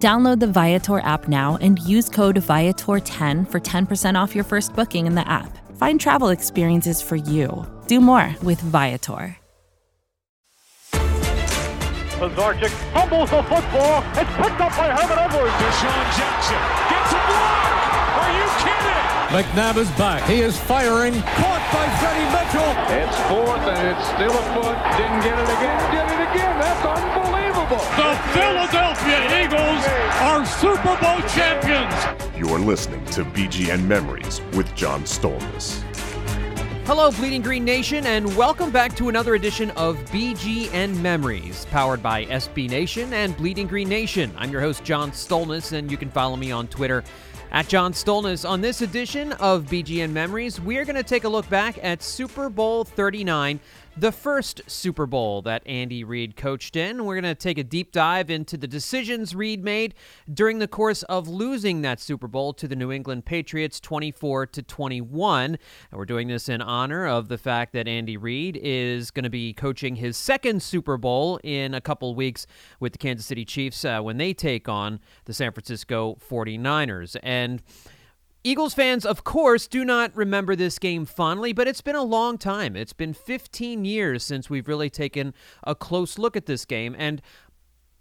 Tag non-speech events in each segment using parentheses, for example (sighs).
Download the Viator app now and use code Viator10 for 10% off your first booking in the app. Find travel experiences for you. Do more with Viator. Pisarcik fumbles the football. It's picked up by Herman Edwards. DeSean Jackson gets a block. Are you kidding? McNabb is back. He is firing. Caught by Freddie Mitchell. It's fourth and it's still a foot. Didn't get it again. Did it again. That's unbelievable. The Philadelphia Eagles are Super Bowl champions. You're listening to BGN Memories with John Stolnis. Hello, Bleeding Green Nation, and welcome back to another edition of BGN Memories, powered by SB Nation and Bleeding Green Nation. I'm your host, John Stolnis, and you can follow me on Twitter at John Stolnis. On this edition of BGN Memories, we are going to take a look back at Super Bowl 39 the first Super Bowl that Andy Reid coached in. We're going to take a deep dive into the decisions Reid made during the course of losing that Super Bowl to the New England Patriots 24 to 21. And we're doing this in honor of the fact that Andy Reid is going to be coaching his second Super Bowl in a couple weeks with the Kansas City Chiefs uh, when they take on the San Francisco 49ers. And Eagles fans, of course, do not remember this game fondly, but it's been a long time. It's been 15 years since we've really taken a close look at this game. And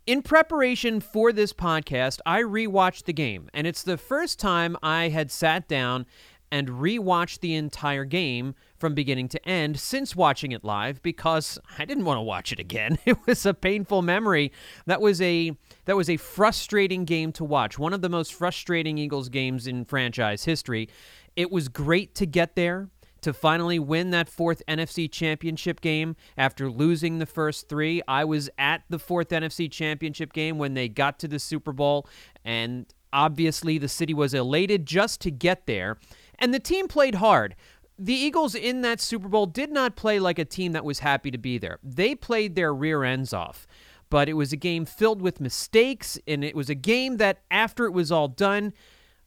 in preparation for this podcast, I rewatched the game. And it's the first time I had sat down and rewatched the entire game from beginning to end since watching it live because I didn't want to watch it again. (laughs) It was a painful memory. That was a that was a frustrating game to watch. One of the most frustrating Eagles games in franchise history. It was great to get there to finally win that fourth NFC championship game after losing the first 3. I was at the fourth NFC championship game when they got to the Super Bowl and obviously the city was elated just to get there and the team played hard. The Eagles in that Super Bowl did not play like a team that was happy to be there. They played their rear ends off. But it was a game filled with mistakes, and it was a game that, after it was all done,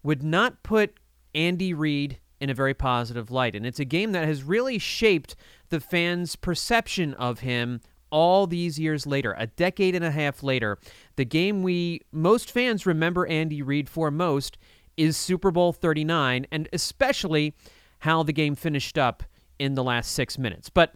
would not put Andy Reid in a very positive light. And it's a game that has really shaped the fans' perception of him all these years later, a decade and a half later. The game we most fans remember Andy Reid for most is Super Bowl 39, and especially how the game finished up in the last six minutes. But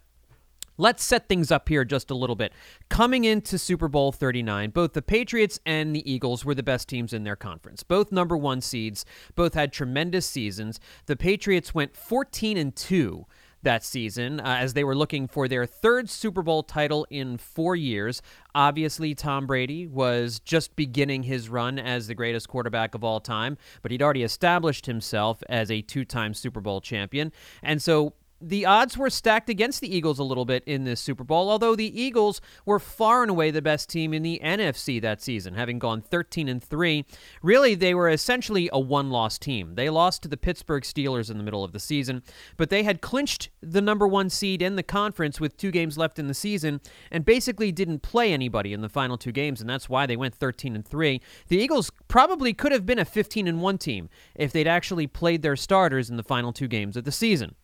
Let's set things up here just a little bit. Coming into Super Bowl 39, both the Patriots and the Eagles were the best teams in their conference. Both number 1 seeds, both had tremendous seasons. The Patriots went 14 and 2 that season uh, as they were looking for their third Super Bowl title in four years. Obviously, Tom Brady was just beginning his run as the greatest quarterback of all time, but he'd already established himself as a two time Super Bowl champion. And so the odds were stacked against the Eagles a little bit in this Super Bowl, although the Eagles were far and away the best team in the NFC that season, having gone 13 and 3. Really, they were essentially a one-loss team. They lost to the Pittsburgh Steelers in the middle of the season, but they had clinched the number 1 seed in the conference with 2 games left in the season and basically didn't play anybody in the final 2 games, and that's why they went 13 and 3. The Eagles probably could have been a 15 and 1 team if they'd actually played their starters in the final 2 games of the season.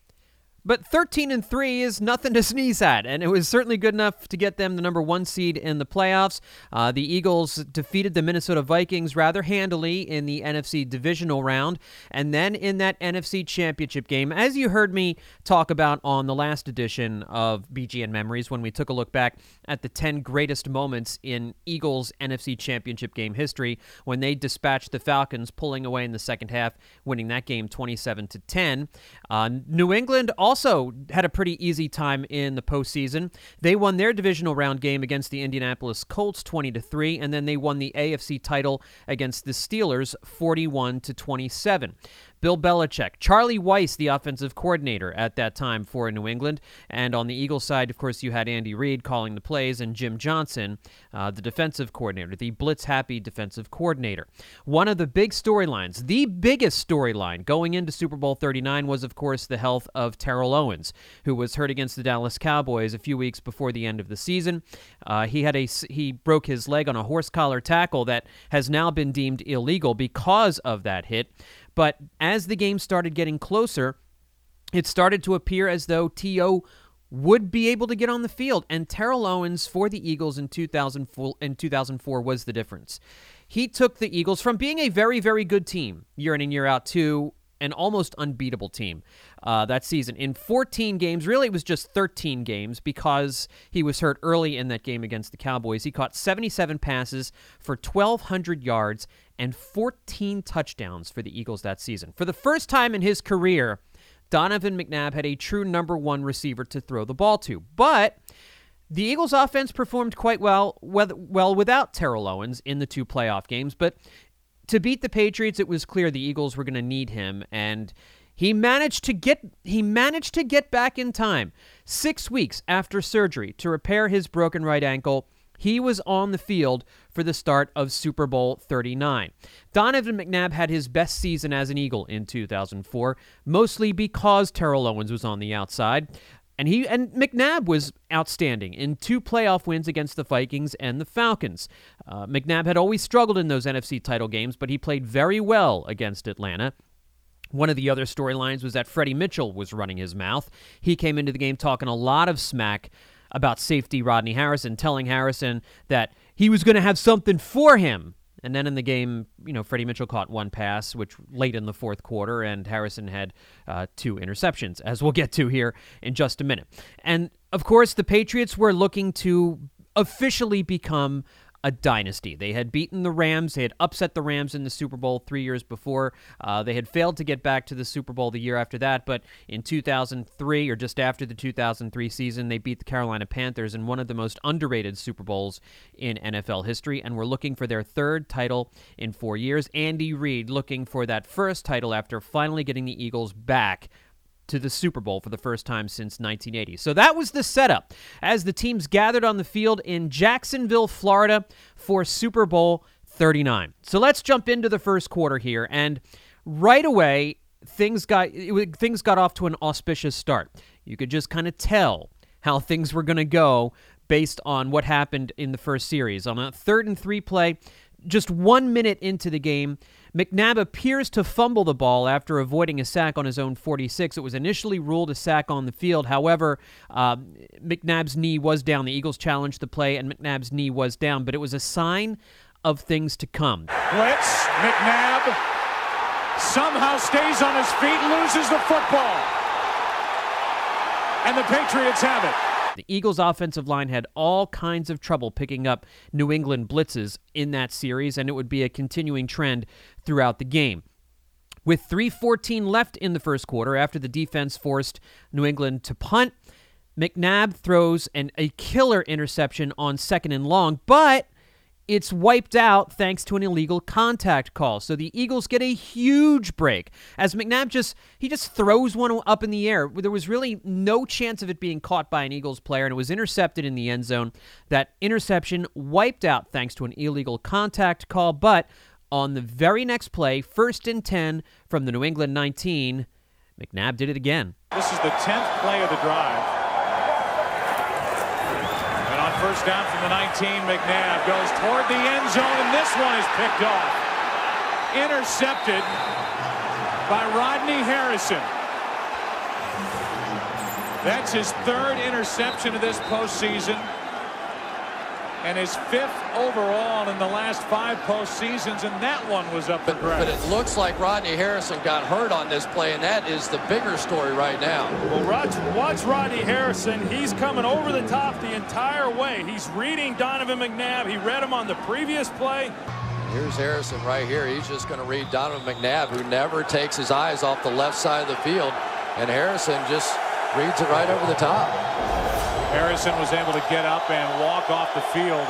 But 13 and 3 is nothing to (laughs) sneeze at, and it was certainly good enough to get them the number one seed in the playoffs. Uh, the Eagles defeated the Minnesota Vikings rather handily in the NFC divisional round, and then in that NFC championship game, as you heard me talk about on the last edition of BGN Memories when we took a look back at the 10 greatest moments in Eagles NFC championship game history when they dispatched the Falcons, pulling away in the second half, winning that game 27 to 10. Uh, New England also also had a pretty easy time in the postseason. They won their divisional round game against the Indianapolis Colts 20 to 3 and then they won the AFC title against the Steelers 41 to 27. Bill Belichick, Charlie Weis, the offensive coordinator at that time for New England. And on the Eagles side, of course, you had Andy Reid calling the plays and Jim Johnson, uh, the defensive coordinator, the blitz happy defensive coordinator. One of the big storylines, the biggest storyline going into Super Bowl 39 was, of course, the health of Terrell Owens, who was hurt against the Dallas Cowboys a few weeks before the end of the season. Uh, he had a he broke his leg on a horse collar tackle that has now been deemed illegal because of that hit. But as the game started getting closer, it started to appear as though T.O. would be able to get on the field. And Terrell Owens for the Eagles in 2004, in 2004 was the difference. He took the Eagles from being a very, very good team year in and year out to an almost unbeatable team uh, that season. In 14 games, really it was just 13 games because he was hurt early in that game against the Cowboys. He caught 77 passes for 1,200 yards and 14 touchdowns for the Eagles that season. For the first time in his career, Donovan McNabb had a true number one receiver to throw the ball to. But the Eagles' offense performed quite well, well without Terrell Owens in the two playoff games. But to beat the Patriots, it was clear the Eagles were going to need him, and he managed to get he managed to get back in time. Six weeks after surgery to repair his broken right ankle, he was on the field for the start of Super Bowl 39. Donovan McNabb had his best season as an Eagle in 2004, mostly because Terrell Owens was on the outside. And he and McNabb was outstanding in two playoff wins against the Vikings and the Falcons. Uh, McNabb had always struggled in those NFC title games, but he played very well against Atlanta. One of the other storylines was that Freddie Mitchell was running his mouth. He came into the game talking a lot of smack about safety Rodney Harrison, telling Harrison that he was going to have something for him. And then in the game, you know, Freddie Mitchell caught one pass, which late in the fourth quarter, and Harrison had uh, two interceptions, as we'll get to here in just a minute. And of course, the Patriots were looking to officially become a dynasty. They had beaten the Rams. They had upset the Rams in the Super Bowl three years before. Uh, they had failed to get back to the Super Bowl the year after that, but in 2003 or just after the 2003 season, they beat the Carolina Panthers in one of the most underrated Super Bowls in NFL history and were looking for their third title in four years. Andy Reid looking for that first title after finally getting the Eagles back to the Super Bowl for the first time since 1980. So that was the setup as the teams gathered on the field in Jacksonville, Florida for Super Bowl 39. So let's jump into the first quarter here and right away things got it, things got off to an auspicious start. You could just kind of tell how things were going to go based on what happened in the first series. On a third and 3 play, just 1 minute into the game, McNabb appears to fumble the ball after avoiding a sack on his own 46. It was initially ruled a sack on the field. However, uh, McNabb's knee was down. The Eagles challenged the play, and McNabb's knee was down, but it was a sign of things to come. Blitz, McNabb somehow stays on his feet, loses the football. And the Patriots have it. The Eagles' offensive line had all kinds of trouble picking up New England blitzes in that series, and it would be a continuing trend throughout the game. With 3:14 left in the first quarter, after the defense forced New England to punt, McNabb throws an, a killer interception on second and long, but it's wiped out thanks to an illegal contact call. So the Eagles get a huge break as McNabb just he just throws one up in the air. There was really no chance of it being caught by an Eagles player and it was intercepted in the end zone. That interception wiped out thanks to an illegal contact call, but on the very next play, first and 10 from the New England 19, McNabb did it again. This is the 10th play of the drive. First down from the 19. McNabb goes toward the end zone, and this one is picked off. Intercepted by Rodney Harrison. That's his third interception of this postseason and his fifth overall in the last five postseasons, and that one was up the but, but it looks like Rodney Harrison got hurt on this play, and that is the bigger story right now. Well, watch, watch Rodney Harrison. He's coming over the top the entire way. He's reading Donovan McNabb. He read him on the previous play. Here's Harrison right here. He's just going to read Donovan McNabb, who never takes his eyes off the left side of the field. And Harrison just reads it right over the top. Harrison was able to get up and walk off the field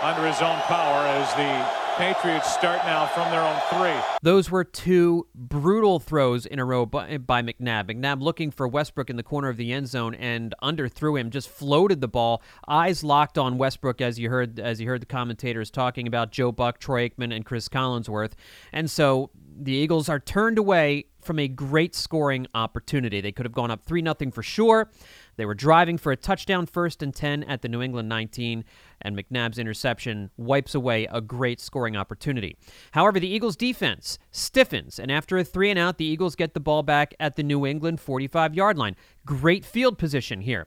under his own power as the Patriots start now from their own three. Those were two brutal throws in a row by, by, McNabb. McNabb looking for Westbrook in the corner of the end zone and underthrew him, just floated the ball, eyes locked on Westbrook as you heard as you heard the commentators talking about Joe Buck, Troy Aikman, and Cris Collinsworth. And so the Eagles are turned away from a great scoring opportunity. They could have gone up 3 nothing for sure. They were driving for a touchdown first and 10 at the New England 19, and McNabb's interception wipes away a great scoring opportunity. However, the Eagles' defense stiffens, and after a three and out, the Eagles get the ball back at the New England 45 yard line. Great field position here.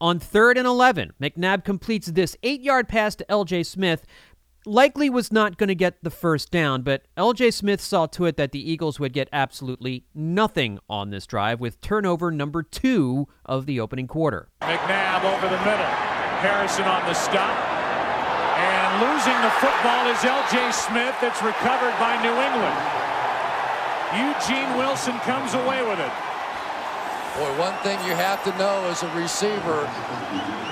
On third and 11, McNabb completes this eight yard pass to LJ Smith, likely was not going to get the first down, but LJ Smith saw to it that the Eagles would get absolutely nothing on this drive with turnover number two of the opening quarter. McNabb over the middle. Harrison on the stop. And losing the football is LJ Smith. It's recovered by New England. Eugene Wilson comes away with it. Boy, one thing you have to know as a receiver,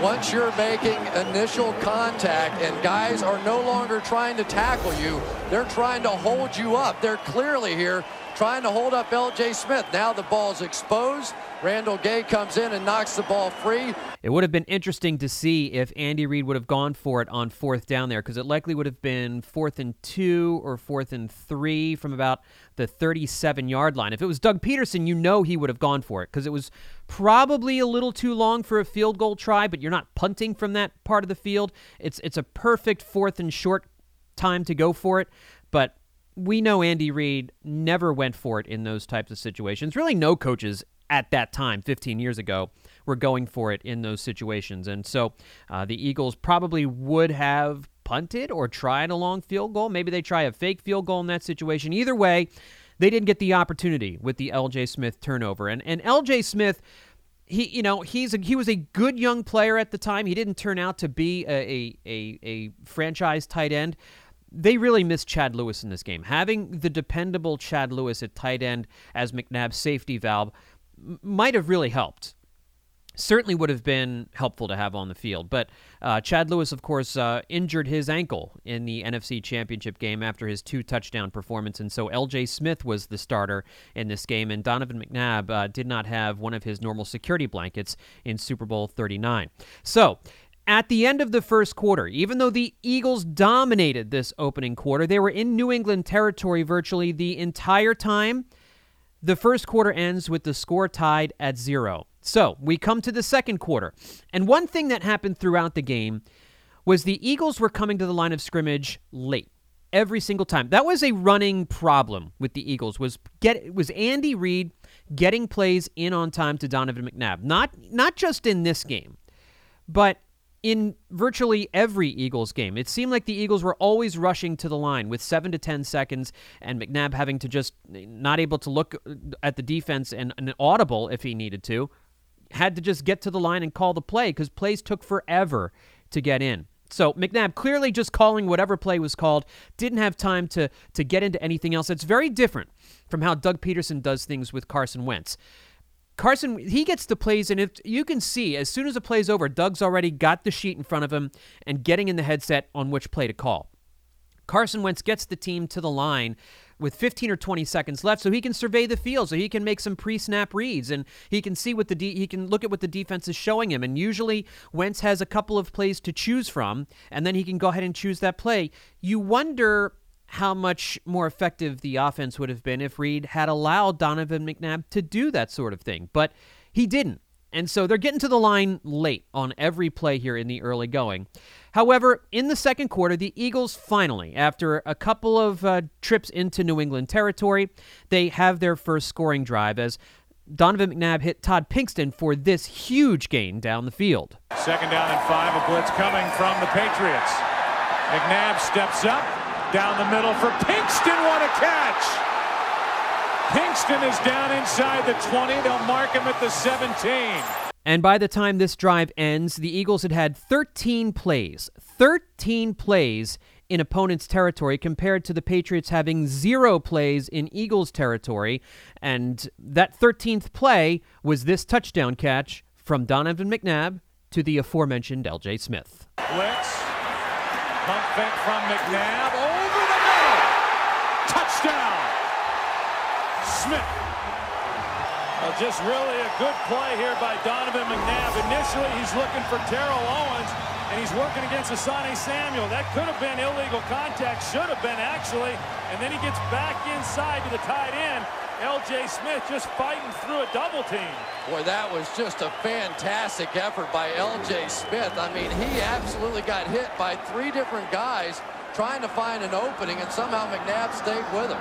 once you're making initial contact and guys are no longer trying to tackle you, they're trying to hold you up. They're clearly here trying to hold up L.J. Smith. Now the ball's exposed. Randall Gay comes in and knocks the ball free. It would have been interesting to see if Andy Reid would have gone for it on fourth down there because it likely would have been fourth and two or fourth and three from about the 37 yard line. If it was Doug Pederson, you know he would have gone for it because it was probably a little too long for a field goal try, but you're not punting from that part of the field. It's it's a perfect fourth and short time to go for it, but we know Andy Reid never went for it in those types of situations. Really, no coaches at that time, 15 years ago, were going for it in those situations. And so uh, the Eagles probably would have punted or tried a long field goal. Maybe they try a fake field goal in that situation. Either way, they didn't get the opportunity with the LJ Smith turnover. And and LJ Smith he you know he's a, he was a good young player at the time. He didn't turn out to be a, a, a franchise tight end, they really missed Chad Lewis in this game. Having the dependable Chad Lewis at tight end as McNabb's safety valve might have really helped. Certainly would have been helpful to have on the field. But uh, Chad Lewis, of course, uh, injured his ankle in the NFC Championship game after his two touchdown performance. And so LJ Smith was the starter in this game. And Donovan McNabb uh, did not have one of his normal security blankets in Super Bowl 39. So at the end of the first quarter, even though the Eagles dominated this opening quarter, they were in New England territory virtually the entire time. The first quarter ends with the score tied at zero. So we come to the second quarter. And one thing that happened throughout the game was the Eagles were coming to the line of scrimmage late every single time. That was a running problem with the Eagles. Was get was Andy Reid getting plays in on time to Donovan McNabb. Not not just in this game, but in virtually every Eagles game. It seemed like the Eagles were always rushing to the line with 7 to 10 seconds and McNabb having to just not able to look at the defense and, and audible if he needed to. Had to just get to the line and call the play because plays took forever to get in. So McNabb clearly just calling whatever play was called, didn't have time to to get into anything else. It's very different from how Doug Pederson does things with Carson Wentz. Carson, he gets the plays, and if you can see, as soon as the play's over, Doug's already got the sheet in front of him and getting in the headset on which play to call. Carson Wentz gets the team to the line with 15 or 20 seconds left so he can survey the field so he can make some pre-snap reads and he can see what the de- he can look at what the defense is showing him and usually Wentz has a couple of plays to choose from and then he can go ahead and choose that play you wonder how much more effective the offense would have been if Reid had allowed Donovan McNabb to do that sort of thing. But he didn't. And so they're getting to the line late on every play here in the early going. However, in the second quarter, the Eagles finally, after a couple of uh, trips into New England territory, they have their first scoring drive as Donovan McNabb hit Todd Pinkston for this huge gain down the field. Second down and five, a blitz coming from the Patriots. McNabb steps up, down the middle for Pinkston. What a catch! Pinkston is down inside the 20. They'll mark him at the 17. And by the time this drive ends, the Eagles had had 13 plays. 13 plays in opponent's territory compared to the Patriots having zero plays in Eagles territory. And that 13th play was this touchdown catch from Donovan McNabb to the aforementioned LJ Smith. Blitz. Pump fake from McNabb. Smith. Well, just really a good play here by Donovan McNabb. Initially, he's looking for Terrell Owens, and he's working against Asante Samuel. That could have been illegal contact, should have been actually. And then he gets back inside to the tight end. L.J. Smith just fighting through a double team. Boy, that was just a fantastic effort by L.J. Smith. I mean, he absolutely got hit by three different guys trying to find an opening, and somehow McNabb stayed with him.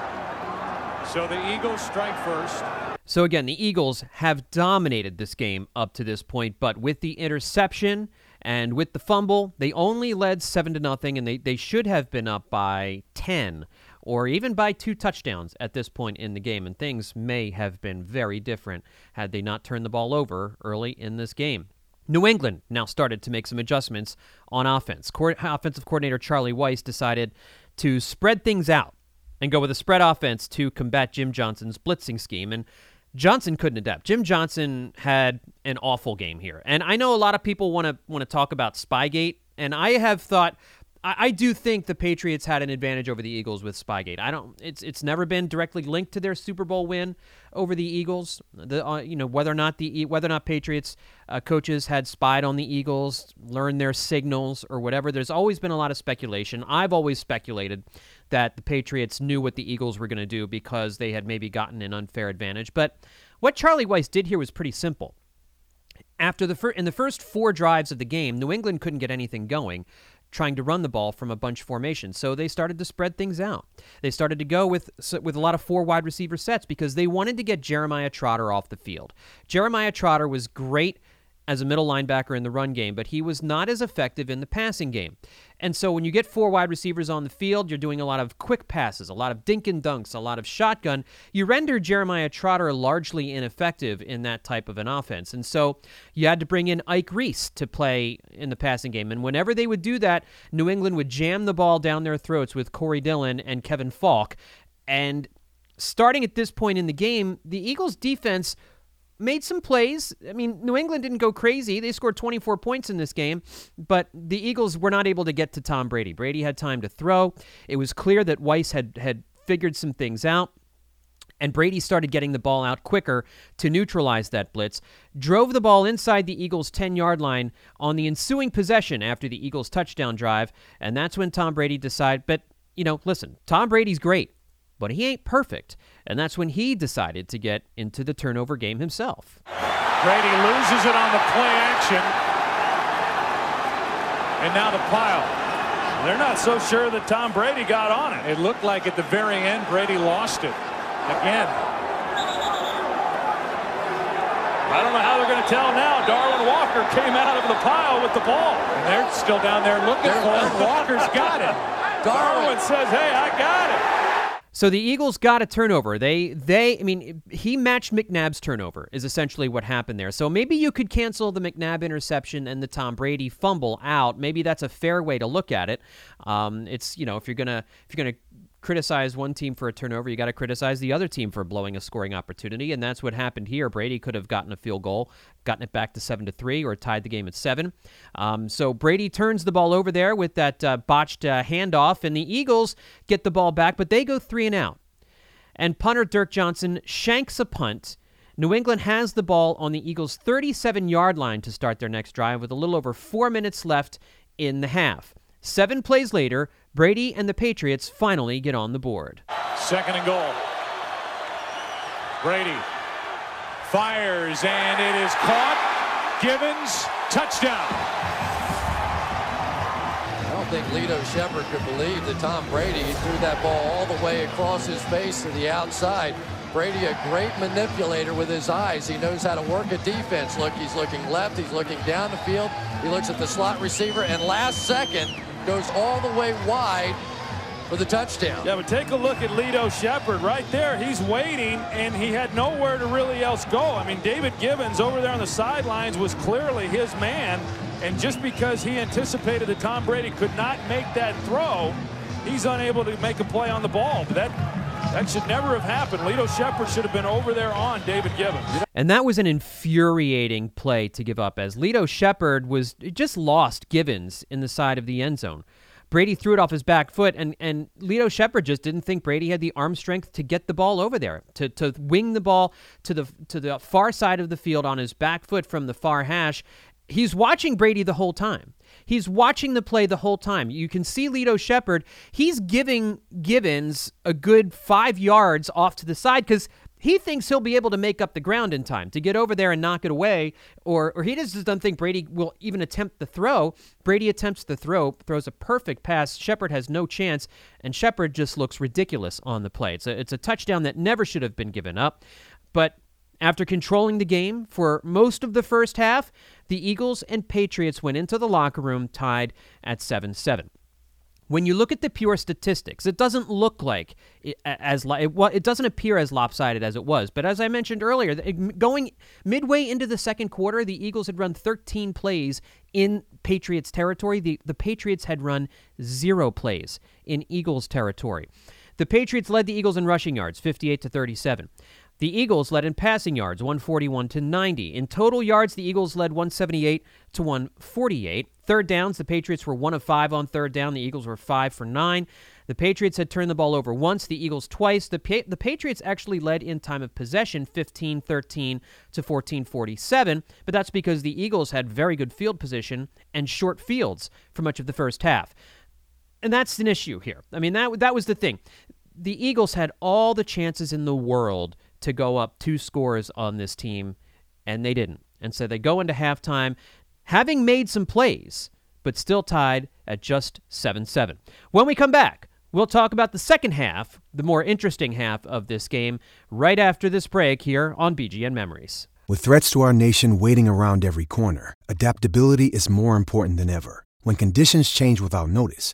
So the Eagles strike first. So again, the Eagles have dominated this game up to this point, but with the interception and with the fumble, they only led seven to nothing, and they, they should have been up by ten or even by two touchdowns at this point in the game, and things may have been very different had they not turned the ball over early in this game. New England now started to make some adjustments on offense. Co- offensive coordinator Charlie Weis decided to spread things out and go with a spread offense to combat Jim Johnson's blitzing scheme. And Johnson couldn't adapt. Jim Johnson had an awful game here. And I know a lot of people want to want to talk about Spygate, and I have thought I, I do think the Patriots had an advantage over the Eagles with Spygate. I don't. It's it's never been directly linked to their Super Bowl win over the Eagles. The uh, you know whether or not the whether or not Patriots uh, coaches had spied on the Eagles, learned their signals or whatever. There's always been a lot of speculation. I've always speculated that the Patriots knew what the Eagles were going to do because they had maybe gotten an unfair advantage. But what Charlie Weis did here was pretty simple after the fir- in the first four drives of the game, New England couldn't get anything going trying to run the ball from a bunch formation. So they started to spread things out. They started to go with with a lot of four wide receiver sets because they wanted to get Jeremiah Trotter off the field. Jeremiah Trotter was great as a middle linebacker in the run game, but he was not as effective in the passing game. And so when you get four wide receivers on the field, you're doing a lot of quick passes, a lot of dink and dunks, a lot of shotgun. You render Jeremiah Trotter largely ineffective in that type of an offense. And so you had to bring in Ike Reese to play in the passing game. And whenever they would do that, New England would jam the ball down their throats with Corey Dillon and Kevin Faulk. And starting at this point in the game, the Eagles defense made some plays. I mean, New England didn't go crazy. They scored 24 points in this game, but the Eagles were not able to get to Tom Brady. Brady had time to throw. It was clear that Weis had had figured some things out. And Brady started getting the ball out quicker to neutralize that blitz. Drove the ball inside the Eagles' 10 yard line on the ensuing possession after the Eagles' touchdown drive. And that's when Tom Brady decided, but, you know, listen, Tom Brady's great but he ain't perfect. And that's when he decided to get into the turnover game himself. Brady loses it on the play action. And now the pile. They're not so sure that Tom Brady got on it. It looked like at the very end Brady lost it. Again. I don't know how they're going to tell now. Darwin Walker came out of the pile with the ball. And they're still down there looking for it. (laughs) Walker's got it. Darwin says, hey, I got it. So the Eagles got a turnover. They they I mean he matched McNabb's turnover is essentially what happened there. So maybe you could cancel the McNabb interception and the Tom Brady fumble out. Maybe that's a fair way to look at it. Um, it's you know if you're gonna if you're gonna criticize one team for a turnover, you got to criticize the other team for blowing a scoring opportunity, and that's what happened here. Brady could have gotten a field goal, gotten it back to seven to three, or tied the game at seven. Um, so Brady turns the ball over there with that uh, botched uh, handoff, and the Eagles get the ball back, but they go three and out. And punter Dirk Johnson shanks a punt. New England has the ball on the Eagles' 37 yard line to start their next drive with a little over four minutes left in the half. Seven plays later, Brady and the Patriots finally get on the board. Second and goal. Brady fires, and it is caught. Givens, touchdown. I don't think Lito Sheppard could believe that Tom Brady threw that ball all the way across his face to the outside. Brady, a great manipulator with his eyes. He knows how to work a defense. Look, he's looking left, he's looking down the field. He looks at the slot receiver, and last second, goes all the way wide for the touchdown. Yeah, but take a look at Lito Sheppard right there. He's waiting, and he had nowhere to really else go. I mean, David Givens over there on the sidelines was clearly his man, and just because he anticipated that Tom Brady could not make that throw, he's unable to make a play on the ball. But that that should never have happened. Lito Sheppard should have been over there on David Givens. And that was an infuriating play to give up as Lito Sheppard was just lost Givens in the side of the end zone. Brady threw it off his back foot, and, and Lito Shepard just didn't think Brady had the arm strength to get the ball over there, to, to wing the ball to the to the far side of the field on his back foot from the far hash. He's watching Brady the whole time. He's watching the play the whole time. You can see Lito Sheppard. He's giving Givens a good five yards off to the side because he thinks he'll be able to make up the ground in time to get over there and knock it away, or or he just doesn't think Brady will even attempt the throw. Brady attempts the throw, throws a perfect pass. Sheppard has no chance, and Sheppard just looks ridiculous on the play. It's a, it's a touchdown that never should have been given up. But after controlling the game for most of the first half, the Eagles and Patriots went into the locker room tied at 7 7 when you look at the pure statistics, it doesn't look like it, as it, doesn't appear as lopsided as it was. But as I mentioned earlier, going midway into the second quarter, the Eagles had run 13 plays in Patriots territory. The the Patriots had run zero plays in Eagles territory. The Patriots led the Eagles in rushing yards, 58 to 37. The Eagles led in passing yards, 141 to 90. In total yards, the Eagles led 178 to 148. Third downs, the Patriots were 1 of 5 on third down. The Eagles were 5 for 9. The Patriots had turned the ball over once, the Eagles twice. The, pa- the Patriots actually led in time of possession 15 13 to 14 47, but that's because the Eagles had very good field position and short fields for much of the first half. And that's an issue here. I mean, that, that was the thing. The Eagles had all the chances in the world to go up two scores on this team, and they didn't. And so they go into halftime having made some plays, but still tied at just 7 7. When we come back, we'll talk about the second half, the more interesting half of this game, right after this break here on BGN Memories. With threats to our nation waiting around every corner, adaptability is more important than ever. When conditions change without notice,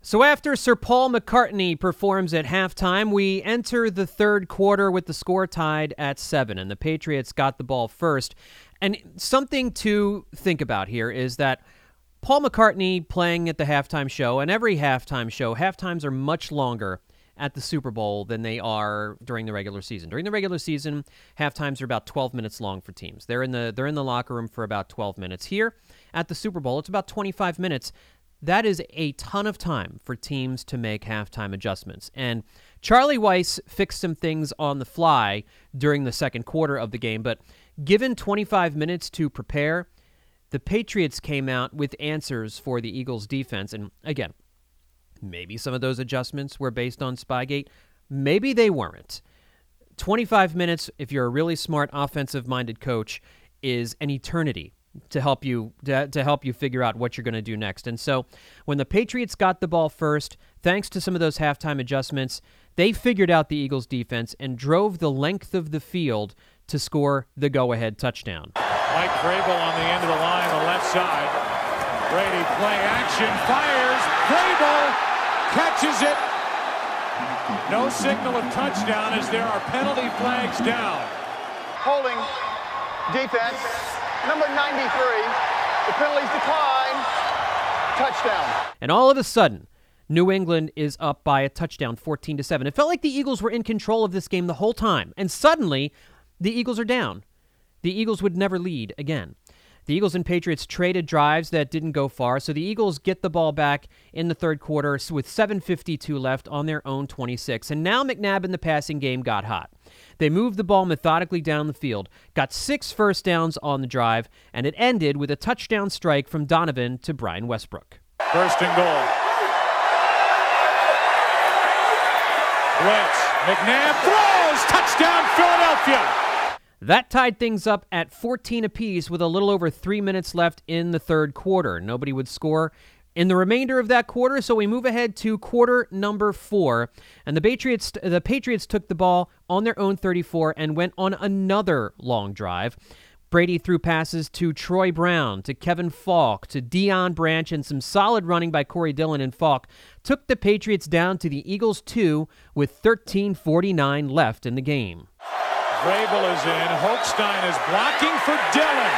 So after Sir Paul McCartney performs at halftime, we enter the third quarter with the score tied at seven, and the Patriots got the ball first. And something to think about here is that Paul McCartney playing at the halftime show, and every halftime show, halftimes are much longer at the Super Bowl than they are during the regular season. During the regular season, halftimes are about 12 minutes long for teams. They're in the they're in the locker room for about 12 minutes. Here at the Super Bowl, it's about 25 minutes. That is a ton of time for teams to make halftime adjustments. And Charlie Weis fixed some things on the fly during the second quarter of the game, but given 25 minutes to prepare, the Patriots came out with answers for the Eagles defense. And again, maybe some of those adjustments were based on Spygate. Maybe they weren't. 25 minutes, if you're a really smart offensive minded coach, is an eternity to help you to, to help you figure out what you're going to do next. And so when the Patriots got the ball first, thanks to some of those halftime adjustments, they figured out the Eagles defense and drove the length of the field to score the go-ahead touchdown. Mike Vrabel on the end of the line the left side. Brady play action, fires. Vrabel catches it. No signal of touchdown as there are penalty flags down. Holding defense, number 93. The penalties decline. Touchdown. And all of a sudden, New England is up by a touchdown, 14 to 7. It felt like the Eagles were in control of this game the whole time. And suddenly, the Eagles are down. The Eagles would never lead again. The Eagles and Patriots traded drives that didn't go far, so the Eagles get the ball back in the third quarter with 7.52 left on their own 26. And now McNabb in the passing game got hot. They moved the ball methodically down the field, got six first downs on the drive, and it ended with a touchdown strike from Donovan to Brian Westbrook. First and goal. McNabb throws. Touchdown, Philadelphia. That tied things up at 14 apiece with a little over three minutes left in the third quarter. Nobody would score in the remainder of that quarter, so we move ahead to quarter number four. And the Patriots, the Patriots took the ball on their own 34 and went on another long drive. Brady threw passes to Troy Brown, to Kevin Faulk, to Deion Branch, and some solid running by Corey Dillon and Faulk took the Patriots down to the Eagles' two with 13:49 left in the game. Vrabel is in. Hochstein is blocking for Dillon.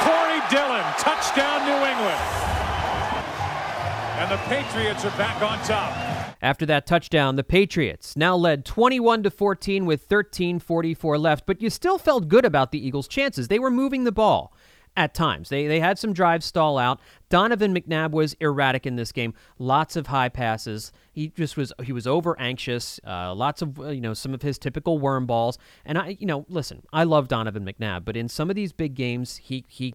Corey Dillon, touchdown New England. And the Patriots are back on top. After that touchdown, the Patriots now led 21 to 14 with 13:44 left, but you still felt good about the Eagles' chances. They were moving the ball at times. They they had some drives stall out. Donovan McNabb was erratic in this game. Lots of high passes. He just was he was over anxious. Uh, lots of you know some of his typical worm balls. And I you know listen, I love Donovan McNabb, but in some of these big games, he he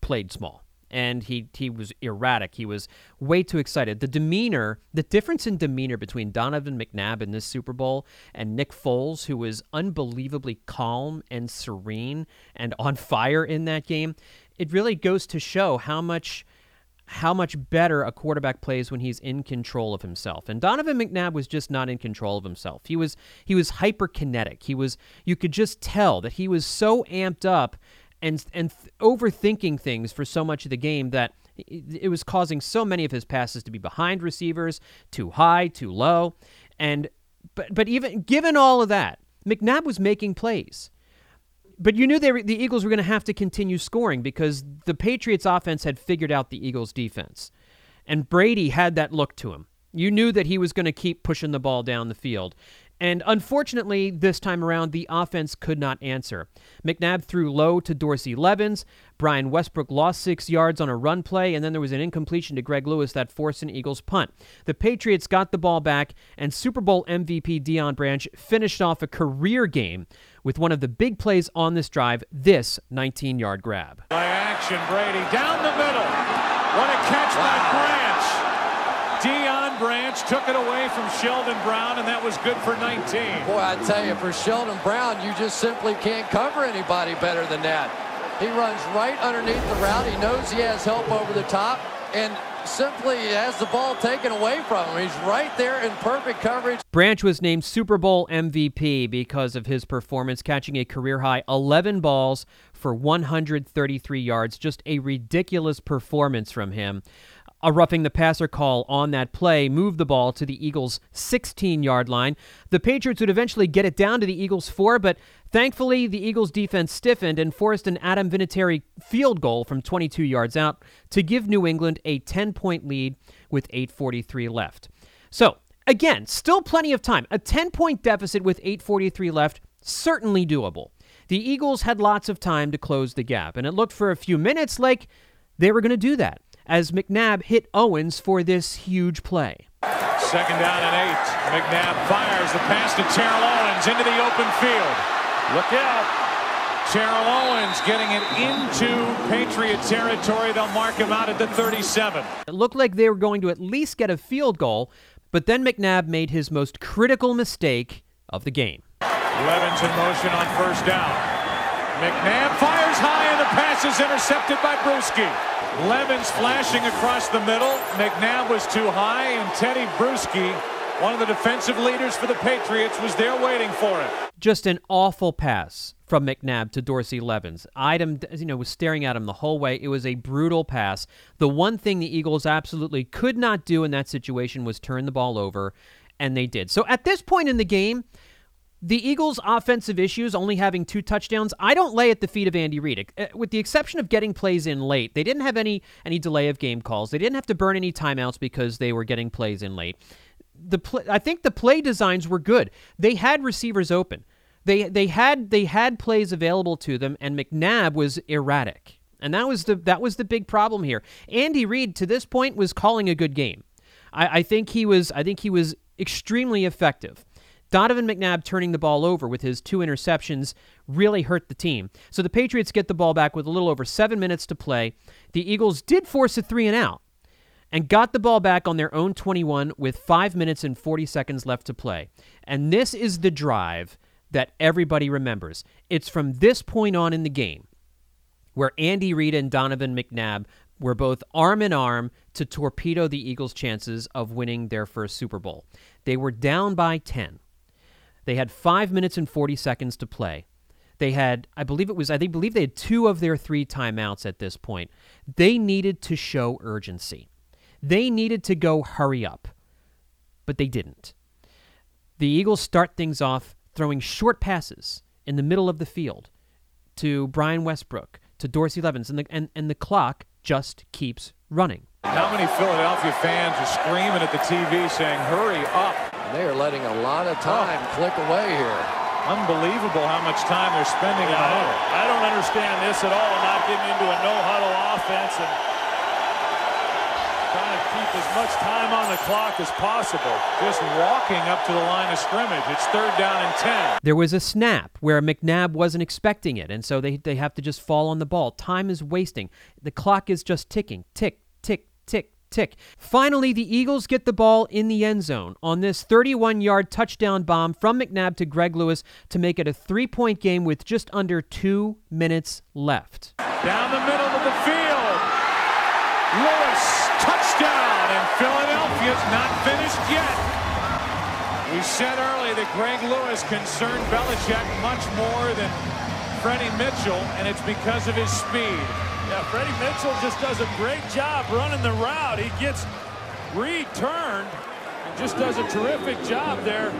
played small and he he was erratic. He was way too excited. The demeanor, the difference in demeanor between Donovan McNabb in this Super Bowl and Nick Foles, who was unbelievably calm and serene and on fire in that game, it really goes to show how much how much better a quarterback plays when he's in control of himself. And Donovan McNabb was just not in control of himself. He was he was hyperkinetic. He was you could just tell that he was so amped up and and th- overthinking things for so much of the game that it, was causing so many of his passes to be behind receivers, too high, too low, and but but even given all of that, McNabb was making plays. But you knew they were, the Eagles were going to have to continue scoring because the Patriots offense had figured out the Eagles defense. And Brady had that look to him. You knew that he was going to keep pushing the ball down the field. And unfortunately, this time around, the offense could not answer. McNabb threw low to Dorsey Levens. Brian Westbrook lost six yards on a run play, and then there was an incompletion to Greg Lewis that forced an Eagles punt. The Patriots got the ball back, and Super Bowl MVP Deion Branch finished off a career game with one of the big plays on this drive this 19 yard grab. By action, Brady down the middle. What a catch by Branch. Deion took it away from Sheldon Brown, and that was good for 19. Boy, I tell you, for Sheldon Brown, you just simply can't cover anybody better than that. He runs right underneath the route. He knows he has help over the top, and simply has the ball taken away from him. He's right there in perfect coverage. Branch was named Super Bowl MVP because of his performance, catching a career high 11 balls for 133 yards. Just a ridiculous performance from him. A roughing the passer call on that play moved the ball to the Eagles' 16 yard line. The Patriots would eventually get it down to the Eagles' four, but thankfully the Eagles' defense stiffened and forced an Adam Vinatieri field goal from 22 yards out to give New England a 10 point lead with 8.43 left. So, again, still plenty of time. A 10 point deficit with 8.43 left, certainly doable. The Eagles had lots of time to close the gap, and it looked for a few minutes like they were going to do that as McNabb hit Owens for this huge play. Second down and eight. McNabb fires the pass to Terrell Owens into the open field. Look out. Terrell Owens getting it into Patriot territory. They'll mark him out at the 37. It looked like they were going to at least get a field goal, but then McNabb made his most critical mistake of the game. Levens in motion on first down. McNabb fires high and the pass is intercepted by Bruschi. Levens flashing across the middle. McNabb was too high, and Tedy Bruschi, one of the defensive leaders for the Patriots, was there waiting for it. Just an awful pass from McNabb to Dorsey Levens. Item, you know, was staring at him the whole way. It was a brutal pass. The one thing the Eagles absolutely could not do in that situation was turn the ball over, and they did. So at this point in the game, the Eagles' offensive issues, only having two touchdowns, I don't lay at the feet of Andy Reid. Uh, with the exception of getting plays in late, they didn't have any any delay of game calls. They didn't have to burn any timeouts because they were getting plays in late. The I think the play designs were good. They had receivers open. They they had they had plays available to them, and McNabb was erratic, and that was the that was the big problem here. Andy Reid to this point was calling a good game. I, I think he was I think he was extremely effective. Donovan McNabb turning the ball over with his two interceptions really hurt the team. So the Patriots get the ball back with a little over seven minutes to play. The Eagles did force a three and out and got the ball back on their own 21 with five minutes and 40 seconds left to play. And this is the drive that everybody remembers. It's from this point on in the game where Andy Reid and Donovan McNabb were both arm in arm to torpedo the Eagles' chances of winning their first Super Bowl. They were down by 10. They had five minutes and 40 seconds to play. They had, I believe it was, I think, believe they had two of their three timeouts at this point. They needed to show urgency. They needed to go hurry up, but they didn't. The Eagles start things off throwing short passes in the middle of the field to Brian Westbrook to Dorsey Levens, and the, and, and the clock just keeps running. How many Philadelphia fans are screaming at the TV saying, hurry up? And they are letting a lot of time oh. click away here. Unbelievable how much time they're spending yeah, in the huddle. I don't understand this at all, not getting into a no-huddle offense and trying to keep as much time on the clock as possible. Just walking up to the line of scrimmage. It's third down and 10. There was a snap where McNabb wasn't expecting it, and so they, they have to just fall on the ball. Time is wasting. The clock is just ticking. Tick, tick, tick, tick. Finally, the Eagles get the ball in the end zone on this 31 yard touchdown bomb from McNabb to Greg Lewis to make it a three point game with just under two minutes left. Down the middle of the field. Lewis, touchdown, and Philadelphia's not finished yet. We said earlier that Greg Lewis concerned Belichick much more than Freddie Mitchell, and it's because of his speed. Yeah, Freddie Mitchell just does a great job running the route. He gets returned and just does a terrific job there.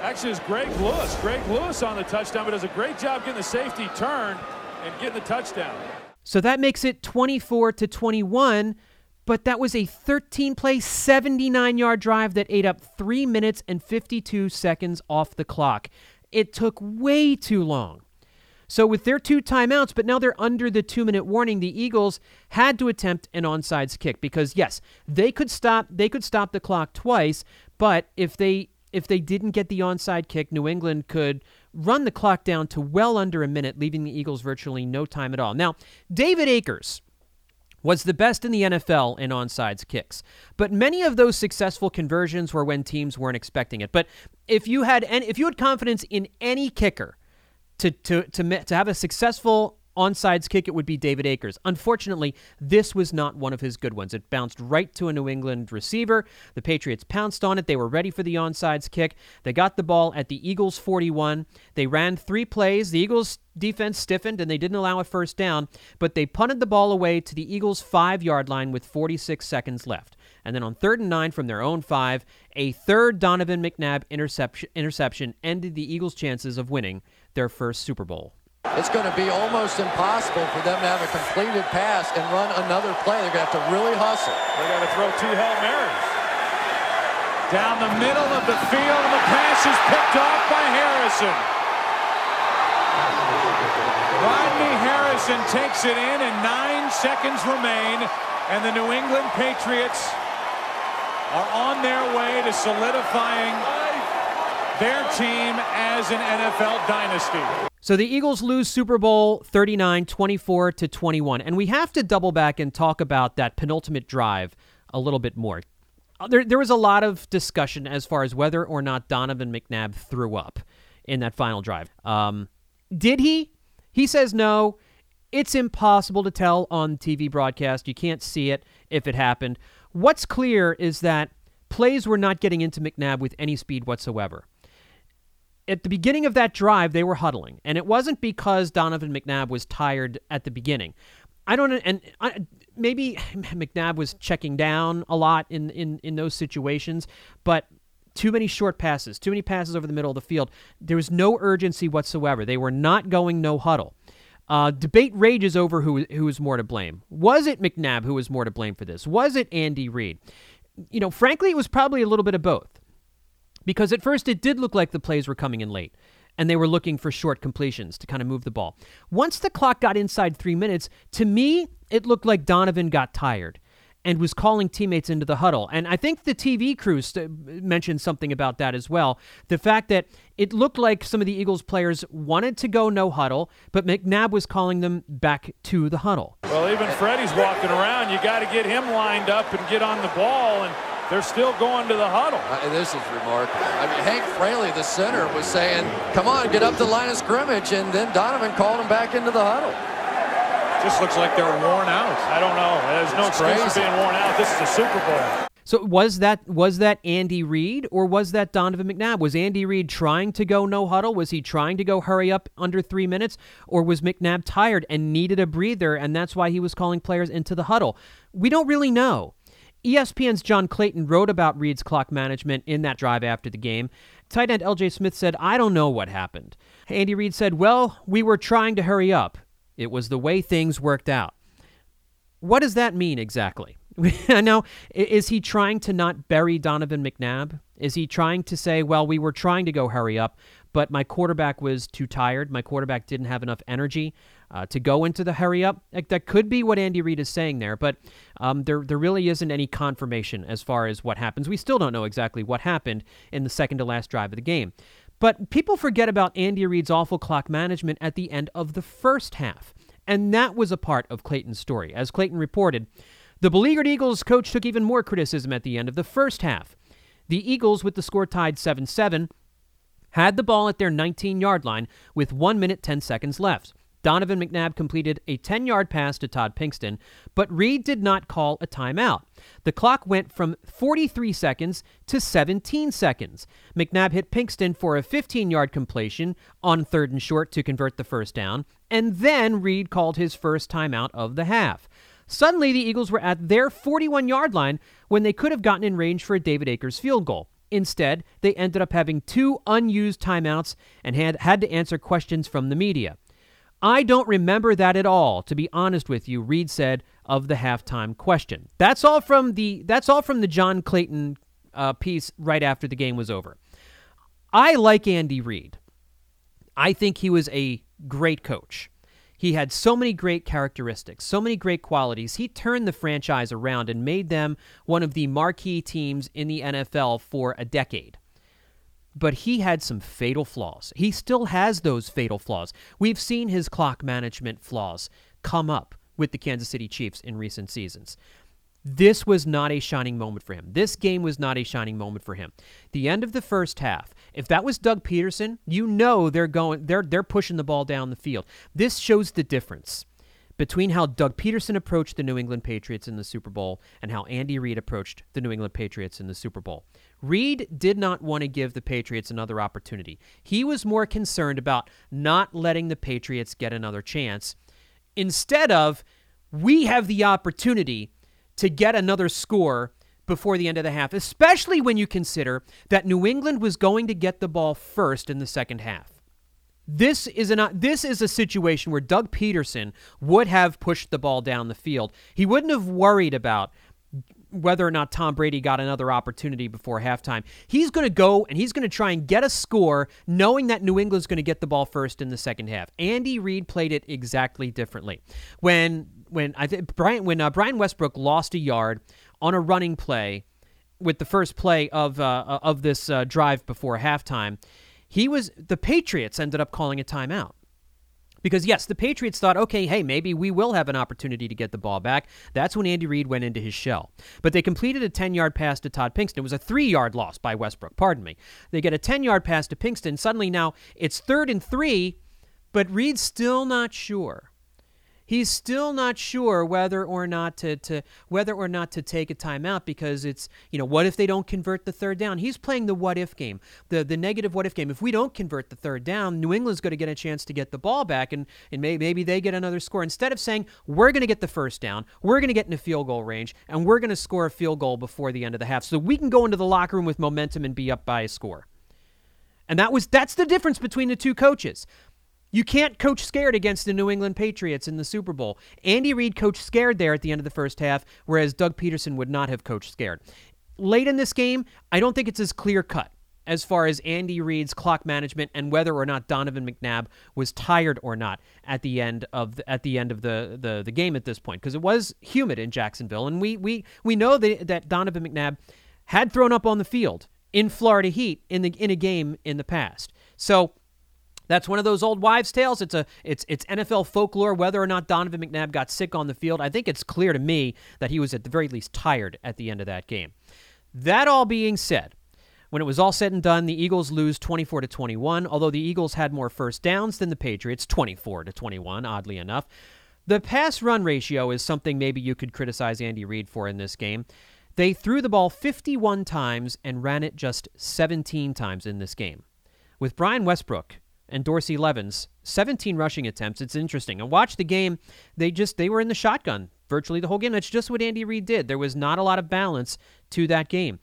Actually, it's Greg Lewis. Greg Lewis on the touchdown, but does a great job getting the safety turned and getting the touchdown. So that makes it 24 to 21. But that was a 13 play, 79 yard drive that ate up 3 minutes and 52 seconds off the clock. It took way too long. So with their two timeouts, but now they're under the two minute warning, the Eagles had to attempt an onside kick because yes, they could stop they could stop the clock twice, but if they if they didn't get the onside kick, New England could run the clock down to well under a minute, leaving the Eagles virtually no time at all. Now, David Akers was the best in the NFL in onside kicks. But many of those successful conversions were when teams weren't expecting it. But if you had any, if you had confidence in any kicker to to to to have a successful onsides kick, it would be David Akers. Unfortunately, this was not one of his good ones. It bounced right to a New England receiver. The Patriots pounced on it. They were ready for the onsides kick. They got the ball at the Eagles 41. They ran three plays. The Eagles defense stiffened and they didn't allow a first down, but they punted the ball away to the Eagles' five yard line with 46 seconds left. And then on third and nine from their own five, a third Donovan McNabb interception, interception ended the Eagles' chances of winning their first Super Bowl. It's going to be almost impossible for them to have a completed pass and run another play. They're going to have to really hustle. They're going to throw two Hail Marys. Down the middle of the field, and the pass is picked off by Harrison. Rodney Harrison takes it in, and nine seconds remain, and the New England Patriots are on their way to solidifying their team as an NFL dynasty. So the Eagles lose Super Bowl 39 24 to 21 and we have to double back and talk about that penultimate drive a little bit more. Uh, there there was a lot of discussion as far as whether or not Donovan McNabb threw up in that final drive. Um, did he? He says no. It's impossible to tell on TV broadcast. You can't see it if it happened. What's clear is that plays were not getting into McNabb with any speed whatsoever at the beginning of that drive, they were huddling, and it wasn't because Donovan McNabb was tired at the beginning. I don't, and I, maybe (sighs) McNabb was checking down a lot in, in in those situations, but too many short passes, too many passes over the middle of the field. There was no urgency whatsoever. They were not going no huddle. Uh, debate rages over who who was more to blame. Was it McNabb who was more to blame for this? Was it Andy Reid? You know, frankly, it was probably a little bit of both because at first it did look like the plays were coming in late and they were looking for short completions to kind of move the ball. Once the clock got inside three minutes, to me, it looked like Donovan got tired and was calling teammates into the huddle. And I think the TV crew st- mentioned something about that as well. The fact that it looked like some of the Eagles players wanted to go no huddle, but McNabb was calling them back to the huddle. Well, even Freddie's walking around. You got to get him lined up and get on the ball. And they're still going to the huddle. Uh, this is remarkable. I mean, Hank Fraley, the center, was saying, come on, get up the line of scrimmage, and then Donovan called him back into the huddle. Just looks like they're worn out. I don't know. There's no excuse for being worn out. This is a Super Bowl. So was that was that Andy Reid or was that Donovan McNabb? Was Andy Reid trying to go no huddle? Was he trying to go hurry up under three minutes? Or was McNabb tired and needed a breather and that's why he was calling players into the huddle? We don't really know ESPN's John Clayton wrote about Reid's clock management in that drive after the game. Tight end LJ Smith said, I don't know what happened. Andy Reid said, Well, we were trying to hurry up. It was the way things worked out. What does that mean exactly? (laughs) now, is he trying to not bury Donovan McNabb? Is he trying to say, well, we were trying to go hurry up, but my quarterback was too tired. My quarterback didn't have enough energy uh, to go into the hurry up. Like, that could be what Andy Reid is saying there, but um, there there really isn't any confirmation as far as what happens. We still don't know exactly what happened in the second to last drive of the game. But people forget about Andy Reid's awful clock management at the end of the first half. And that was a part of Clayton's story. As Clayton reported, the beleaguered Eagles coach took even more criticism at the end of the first half. The Eagles, with the score tied 7 7, had the ball at their 19 yard line with 1 minute 10 seconds left. Donovan McNabb completed a 10 yard pass to Todd Pinkston, but Reid did not call a timeout. The clock went from 43 seconds to 17 seconds. McNabb hit Pinkston for a 15 yard completion on third and short to convert the first down, and then Reid called his first timeout of the half. Suddenly, the Eagles were at their 41 yard line when they could have gotten in range for a David Akers field goal. Instead, they ended up having two unused timeouts and had, had to answer questions from the media. I don't remember that at all, to be honest with you, Reid said of the halftime question. That's all from the that's all from the John Clayton uh, piece right after the game was over. I like Andy Reid. I think he was a great coach. He had so many great characteristics, so many great qualities. He turned the franchise around and made them one of the marquee teams in the NFL for a decade. But he had some fatal flaws. He still has those fatal flaws. We've seen his clock management flaws come up with the Kansas City Chiefs in recent seasons. This was not a shining moment for him. This game was not a shining moment for him. The end of the first half, if that was Doug Pederson, you know they're going they're they're pushing the ball down the field. This shows the difference between how Doug Pederson approached the New England Patriots in the Super Bowl and how Andy Reid approached the New England Patriots in the Super Bowl. Reid did not want to give the Patriots another opportunity. He was more concerned about not letting the Patriots get another chance instead of we have the opportunity to get another score before the end of the half, especially when you consider that New England was going to get the ball first in the second half. This is an this is a situation where Doug Pederson would have pushed the ball down the field. He wouldn't have worried about whether or not Tom Brady got another opportunity before halftime. He's going to go and he's going to try and get a score knowing that New England's going to get the ball first in the second half. Andy Reid played it exactly differently. When when I Brian when uh, Brian Westbrook lost a yard on a running play with the first play of uh, of this uh, drive before halftime, he was the Patriots ended up calling a timeout. Because yes, the Patriots thought, okay, hey, maybe we will have an opportunity to get the ball back. That's when Andy Reid went into his shell. But they completed a 10-yard pass to Todd Pinkston. It was a three-yard loss by Westbrook, pardon me. They get a 10-yard pass to Pinkston. Suddenly now it's third and three, but Reid's still not sure he's still not sure whether or not to, to whether or not to take a timeout because it's you know what if they don't convert the third down? He's playing the what if game the the negative what if game. If we don't convert the third down new england's going to get a chance to get the ball back and, and maybe, maybe they get another score. Instead of saying we're going to get the first down we're going to get in a field goal range and we're going to score a field goal before the end of the half so we can go into the locker room with momentum and be up by a score. And that was that's the difference between the two coaches you can't coach scared against the New England Patriots in the Super Bowl. Andy Reid coached scared there at the end of the first half, whereas Doug Pederson would not have coached scared. Late in this game, I don't think it's as clear cut as far as Andy Reid's clock management and whether or not Donovan McNabb was tired or not at the end of the, at the end of the, the, the game at this point because it was humid in Jacksonville and we we we know that, that Donovan McNabb had thrown up on the field in Florida Heat in the in a game in the past. So that's one of those old wives' tales. It's a it's it's NFL folklore. Whether or not Donovan McNabb got sick on the field, I think it's clear to me that he was at the very least tired at the end of that game. That all being said, when it was all said and done, the Eagles lose 24 to 21. Although the Eagles had more first downs than the Patriots, 24 to 21. Oddly enough, the pass run ratio is something maybe you could criticize Andy Reid for in this game. They threw the ball 51 times and ran it just 17 times in this game. With Brian Westbrook and Dorsey Levens, 17 rushing attempts. It's interesting. And watch the game. They just they were in the shotgun virtually the whole game. That's just what Andy Reid did. There was not a lot of balance to that game.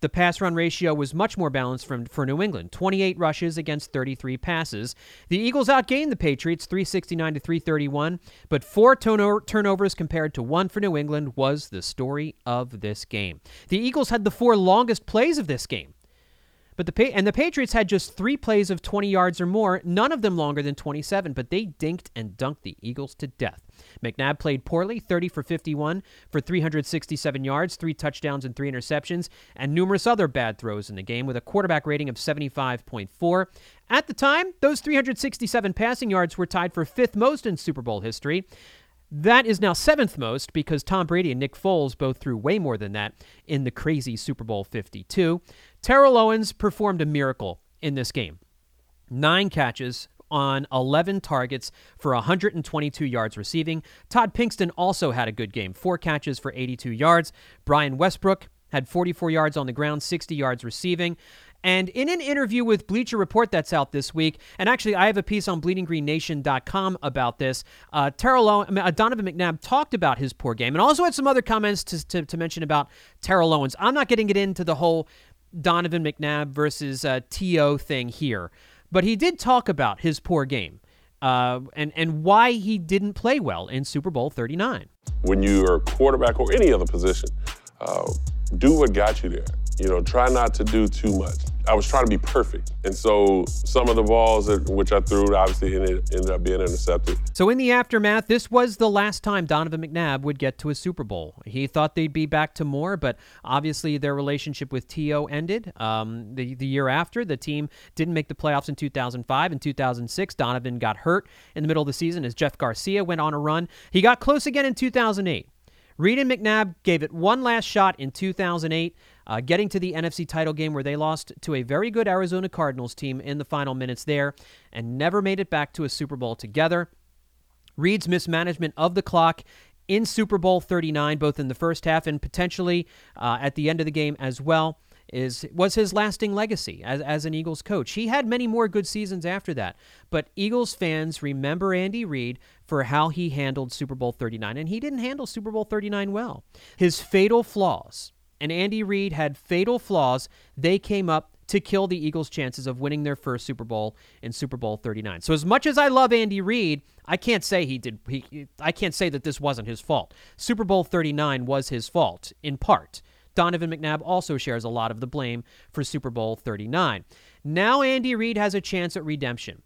The pass run ratio was much more balanced from, for New England 28 rushes against 33 passes. The Eagles outgained the Patriots 369 to 331, but four turnovers compared to one for New England was the story of this game. The Eagles had the four longest plays of this game. But the and the Patriots had just three plays of 20 yards or more, none of them longer than 27, but they dinked and dunked the Eagles to death. McNabb played poorly, 30 for 51 for 367 yards, three touchdowns and three interceptions, and numerous other bad throws in the game with a quarterback rating of 75.4. At the time, those 367 passing yards were tied for fifth most in Super Bowl history. That is now seventh most because Tom Brady and Nick Foles both threw way more than that in the crazy Super Bowl 52. Terrell Owens performed a miracle in this game. Nine catches on 11 targets for 122 yards receiving. Todd Pinkston also had a good game, four catches for 82 yards. Brian Westbrook had 44 yards on the ground, 60 yards receiving. And in an interview with Bleacher Report that's out this week, and actually I have a piece on bleedinggreennation.com about this, uh, Terrell Owen, uh, Donovan McNabb talked about his poor game and also had some other comments to, to, to mention about Terrell Owens. I'm not getting it into the whole Donovan McNabb versus uh, T.O. thing here, but he did talk about his poor game. Uh, and and why he didn't play well in Super Bowl 39. When you're a quarterback or any other position, uh, do what got you there. You know, try not to do too much. I was trying to be perfect. And so some of the balls that, which I threw obviously ended, ended up being intercepted. So in the aftermath, this was the last time Donovan McNabb would get to a Super Bowl. He thought they'd be back to more, but obviously their relationship with T.O. ended. Um, the, the year after, the team didn't make the playoffs in 2005. In 2006, Donovan got hurt in the middle of the season as Jeff Garcia went on a run. He got close again in 2008. Reid and McNabb gave it one last shot in 2008, uh, getting to the NFC title game where they lost to a very good Arizona Cardinals team in the final minutes there and never made it back to a Super Bowl together. Reid's mismanagement of the clock in Super Bowl 39, both in the first half and potentially uh, at the end of the game as well is was his lasting legacy as, as an Eagles coach. He had many more good seasons after that, but Eagles fans remember Andy Reid for how he handled Super Bowl 39, and he didn't handle Super Bowl 39 well. His fatal flaws, and Andy Reid had fatal flaws, they came up to kill the Eagles' chances of winning their first Super Bowl in Super Bowl 39. So as much as I love Andy Reid, I can't say he did he, I can't say that this wasn't his fault. Super Bowl 39 was his fault in part. Donovan McNabb also shares a lot of the blame for Super Bowl 39. Now Andy Reid has a chance at redemption.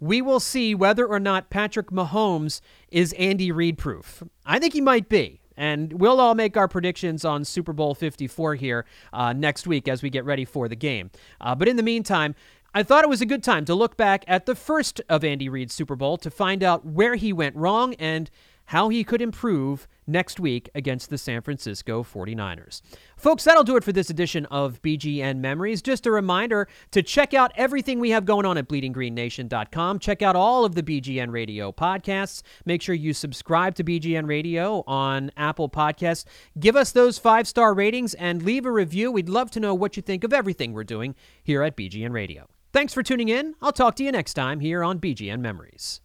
We will see whether or not Patrick Mahomes is Andy Reid proof. I think he might be. And we'll all make our predictions on Super Bowl 54 here uh, next week as we get ready for the game. Uh, but in the meantime, I thought it was a good time to look back at the first of Andy Reid's Super Bowl to find out where he went wrong and how he could improve next week against the San Francisco 49ers. Folks, that'll do it for this edition of BGN Memories. Just a reminder to check out everything we have going on at bleedinggreennation.com. Check out all of the BGN Radio podcasts. Make sure you subscribe to BGN Radio on Apple Podcasts. Give us those five star ratings and leave a review. We'd love to know what you think of everything we're doing here at BGN Radio. Thanks for tuning in. I'll talk to you next time here on BGN Memories.